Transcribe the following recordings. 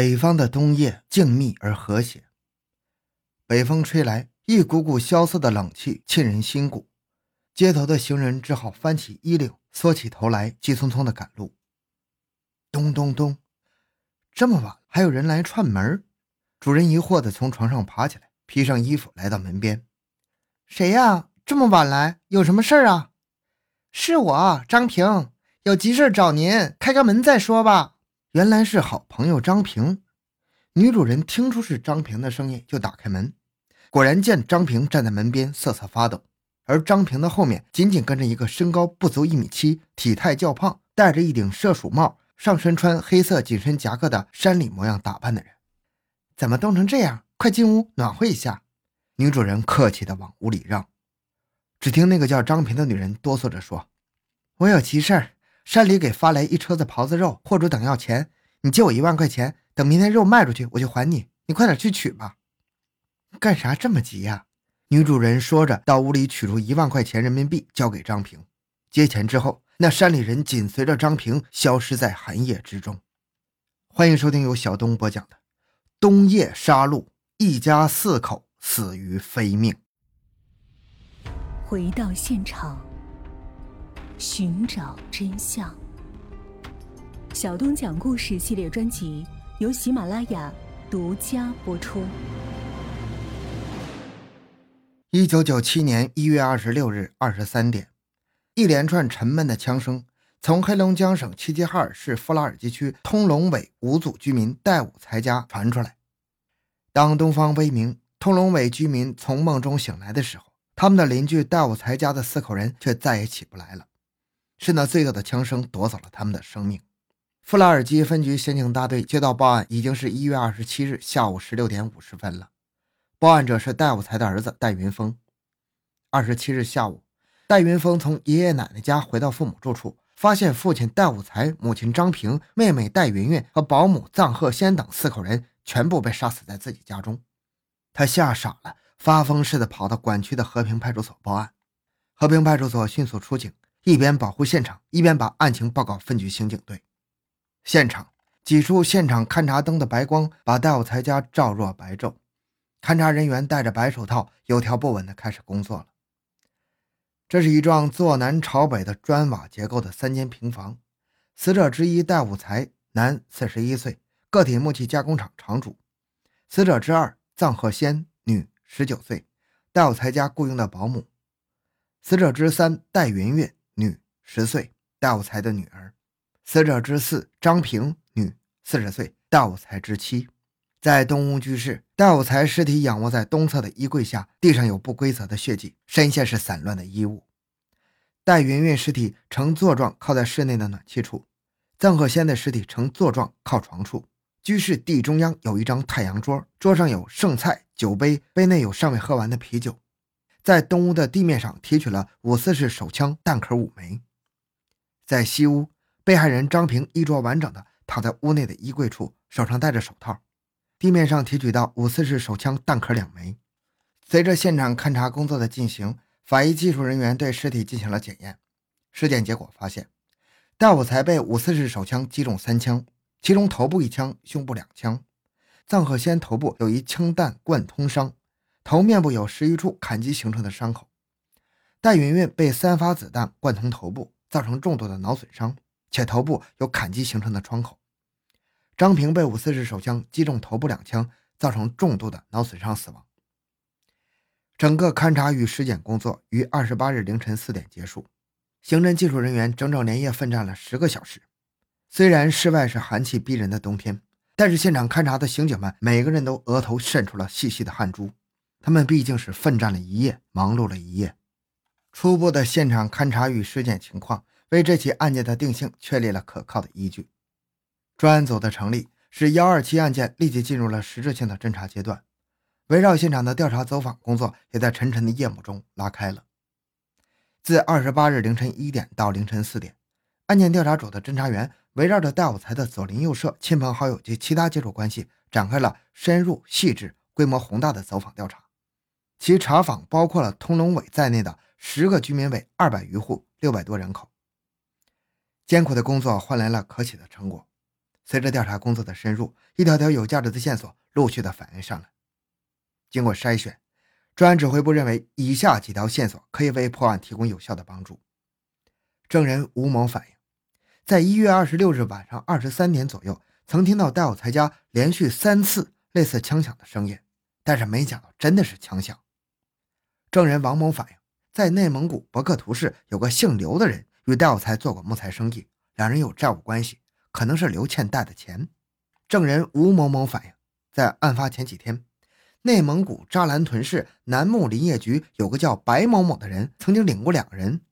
北方的冬夜静谧而和谐，北风吹来，一股股萧瑟的冷气沁人心骨。街头的行人只好翻起衣领，缩起头来，急匆匆地赶路。咚咚咚，这么晚还有人来串门？主人疑惑地从床上爬起来，披上衣服来到门边。谁呀？这么晚来，有什么事啊？是我，张平，有急事找您，开个门再说吧。原来是好朋友张平。女主人听出是张平的声音，就打开门，果然见张平站在门边瑟瑟发抖，而张平的后面紧紧跟着一个身高不足一米七、体态较胖、戴着一顶射鼠帽、上身穿黑色紧身夹克的山里模样打扮的人。怎么冻成这样？快进屋暖和一下。女主人客气地往屋里让。只听那个叫张平的女人哆嗦着说：“我有急事儿，山里给发来一车子狍子肉，货主等要钱，你借我一万块钱，等明天肉卖出去我就还你，你快点去取吧。”干啥这么急呀？女主人说着，到屋里取出一万块钱人民币交给张平。接钱之后，那山里人紧随着张平消失在寒夜之中。欢迎收听由小东播讲的《冬夜杀戮》，一家四口死于非命。回到现场，寻找真相。小东讲故事系列专辑由喜马拉雅独家播出。一九九七年一月二十六日二十三点，一连串沉闷的枪声从黑龙江省齐齐哈尔市富拉尔基区通龙尾五组居民戴武才家传出来。当东方微明，通龙尾居民从梦中醒来的时候。他们的邻居戴武才家的四口人却再也起不来了，是那罪恶的枪声夺走了他们的生命。富拉尔基分局刑警大队接到报案，已经是一月二十七日下午十六点五十分了。报案者是戴武才的儿子戴云峰。二十七日下午，戴云峰从爷爷奶奶家回到父母住处，发现父亲戴武才、母亲张平、妹妹戴云云和保姆臧鹤仙等四口人全部被杀死在自己家中，他吓傻了。发疯似的跑到管区的和平派出所报案，和平派出所迅速出警，一边保护现场，一边把案情报告分局刑警队。现场几处现场勘查灯的白光把戴武才家照若白昼，勘查人员戴着白手套，有条不紊地开始工作了。这是一幢坐南朝北的砖瓦结构的三间平房，死者之一戴武才，男，四十一岁，个体木器加工厂厂主；死者之二臧鹤仙，女。十九岁，戴武才家雇佣的保姆。死者之三戴云云，十岁，戴武才的女儿。死者之四张平，女，四十岁，戴武才之妻。在东屋居室，戴武才尸体仰卧在东侧的衣柜下，地上有不规则的血迹，身下是散乱的衣物。戴云云尸体呈坐状靠在室内的暖气处，臧鹤仙的尸体呈坐状靠床处。居室地中央有一张太阳桌，桌上有剩菜、酒杯，杯内有尚未喝完的啤酒。在东屋的地面上提取了五四式手枪弹壳五枚。在西屋，被害人张平衣着完整的躺在屋内的衣柜处，手上戴着手套。地面上提取到五四式手枪弹壳两枚。随着现场勘查工作的进行，法医技术人员对尸体进行了检验。尸检结果发现，戴武才被五四式手枪击中三枪。其中头部一枪，胸部两枪。臧鹤仙头部有一枪弹贯通伤，头面部有十余处砍击形成的伤口。戴云云被三发子弹贯通头部，造成重度的脑损伤，且头部有砍击形成的创口。张平被五四式手枪击中头部两枪，造成重度的脑损伤死亡。整个勘查与尸检工作于二十八日凌晨四点结束，刑侦技术人员整整连夜奋战了十个小时。虽然室外是寒气逼人的冬天，但是现场勘查的刑警们每个人都额头渗出了细细的汗珠。他们毕竟是奋战了一夜，忙碌了一夜。初步的现场勘查与尸检情况，为这起案件的定性确立了可靠的依据。专案组的成立，使幺二七案件立即进入了实质性的侦查阶段。围绕现场的调查走访工作，也在沉沉的夜幕中拉开了。自二十八日凌晨一点到凌晨四点，案件调查组的侦查员。围绕着戴武才的左邻右舍、亲朋好友及其他接触关系，展开了深入、细致、规模宏大的走访调查。其查访包括了通龙伟在内的十个居民委二百余户、六百多人口。艰苦的工作换来了可喜的成果。随着调查工作的深入，一条条有价值的线索陆续的反映上来。经过筛选，专案指挥部认为以下几条线索可以为破案提供有效的帮助。证人吴某反映，在一月二十六日晚上二十三点左右，曾听到戴有才家连续三次类似枪响的声音，但是没想到真的是枪响。证人王某反映，在内蒙古博克图市有个姓刘的人与戴有才做过木材生意，两人有债务关系，可能是刘欠戴的钱。证人吴某某反映，在案发前几天。内蒙古扎兰屯市南木林业局有个叫白某某的人，曾经领过两个人，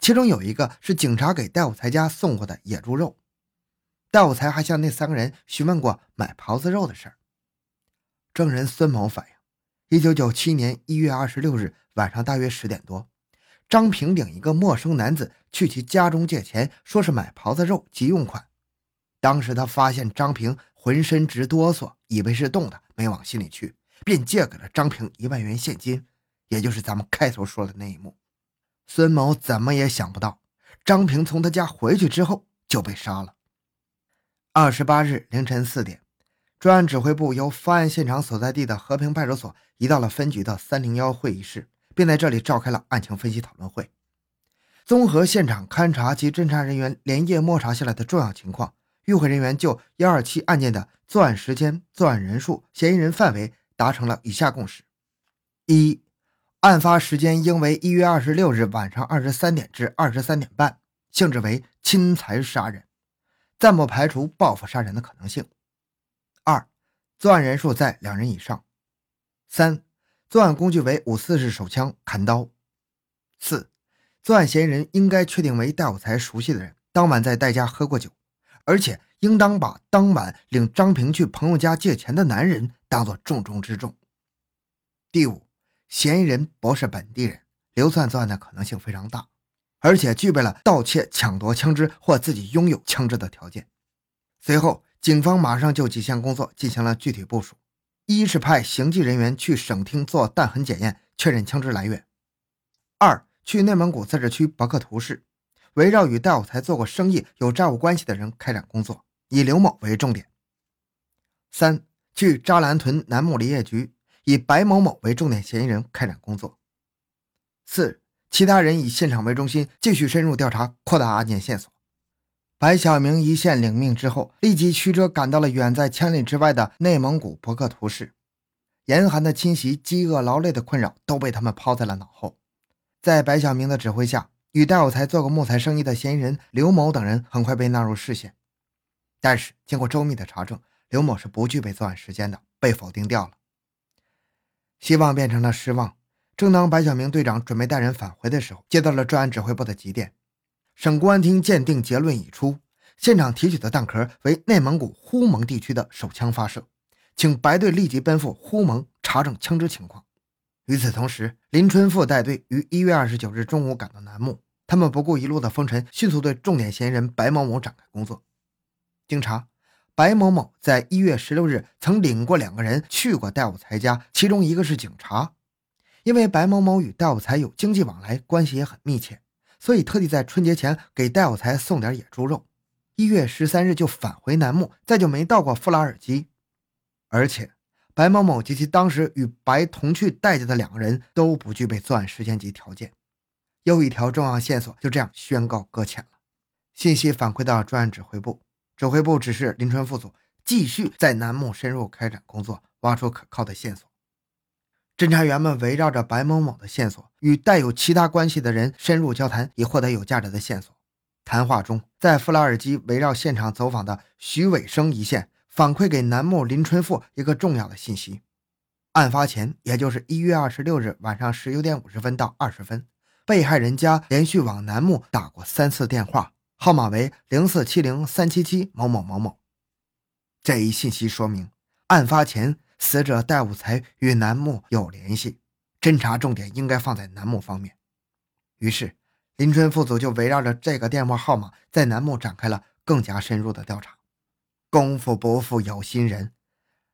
其中有一个是警察给戴武才家送过的野猪肉。戴武才还向那三个人询问过买狍子肉的事儿。证人孙某反映，一九九七年一月二十六日晚上大约十点多，张平领一个陌生男子去其家中借钱，说是买狍子肉急用款。当时他发现张平浑身直哆嗦，以为是冻的，没往心里去。便借给了张平一万元现金，也就是咱们开头说的那一幕。孙某怎么也想不到，张平从他家回去之后就被杀了。二十八日凌晨四点，专案指挥部由发案现场所在地的和平派出所移到了分局的三零幺会议室，并在这里召开了案情分析讨论会。综合现场勘查及侦查人员连夜摸查下来的重要情况，与会人员就幺二七案件的作案时间、作案人数、嫌疑人范围。达成了以下共识：一、案发时间应为一月二十六日晚上二十三点至二十三点半，性质为侵财杀人，暂不排除报复杀人的可能性。二、作案人数在两人以上。三、作案工具为五四式手枪、砍刀。四、作案嫌疑人应该确定为戴有才熟悉的人，当晚在戴家喝过酒，而且。应当把当晚领张平去朋友家借钱的男人当作重中之重。第五，嫌疑人不是本地人，流窜作案的可能性非常大，而且具备了盗窃、抢夺枪支或自己拥有枪支的条件。随后，警方马上就几项工作进行了具体部署：一是派刑侦人员去省厅做弹痕检验，确认枪支来源；二，去内蒙古自治区博克图市，围绕与戴有才做过生意、有债务关系的人开展工作。以刘某为重点。三，去扎兰屯南木林业局，以白某某为重点嫌疑人开展工作。四，其他人以现场为中心，继续深入调查，扩大案件线索。白小明一线领命之后，立即驱车赶到了远在千里之外的内蒙古博克图市。严寒的侵袭、饥饿、劳累的困扰都被他们抛在了脑后。在白小明的指挥下，与戴有才做过木材生意的嫌疑人刘某等人很快被纳入视线。但是经过周密的查证，刘某是不具备作案时间的，被否定掉了。希望变成了失望。正当白小明队长准备带人返回的时候，接到了专案指挥部的急电：省公安厅鉴定结论已出，现场提取的弹壳为内蒙古呼盟地区的手枪发射，请白队立即奔赴呼盟查证枪支情况。与此同时，林春富带队于一月二十九日中午赶到南木，他们不顾一路的风尘，迅速对重点嫌疑人白某某展开工作。经查，白某某在一月十六日曾领过两个人去过戴武才家，其中一个是警察。因为白某某与戴武才有经济往来，关系也很密切，所以特地在春节前给戴有才送点野猪肉。一月十三日就返回南木，再就没到过富拉尔基。而且，白某某及其当时与白同去戴家的两个人都不具备作案时间及条件。又一条重要线索就这样宣告搁浅了。信息反馈到专案指挥部。指挥部指示林春副组继续在南木深入开展工作，挖出可靠的线索。侦查员们围绕着白某某的线索，与带有其他关系的人深入交谈，以获得有价值的线索。谈话中，在富拉尔基围绕现场走访的徐伟生一线，反馈给南木林春富一个重要的信息：案发前，也就是一月二十六日晚上十九点五十分到二十分，被害人家连续往南木打过三次电话。号码为零四七零三七七某某某某。这一信息说明，案发前死者戴武才与楠木有联系，侦查重点应该放在楠木方面。于是，林春副组就围绕着这个电话号码，在楠木展开了更加深入的调查。功夫不负有心人，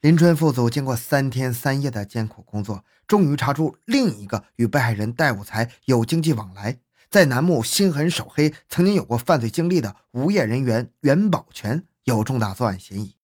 林春副组经过三天三夜的艰苦工作，终于查出另一个与被害人戴武才有经济往来。在南木心狠手黑、曾经有过犯罪经历的无业人员袁宝全有重大作案嫌疑。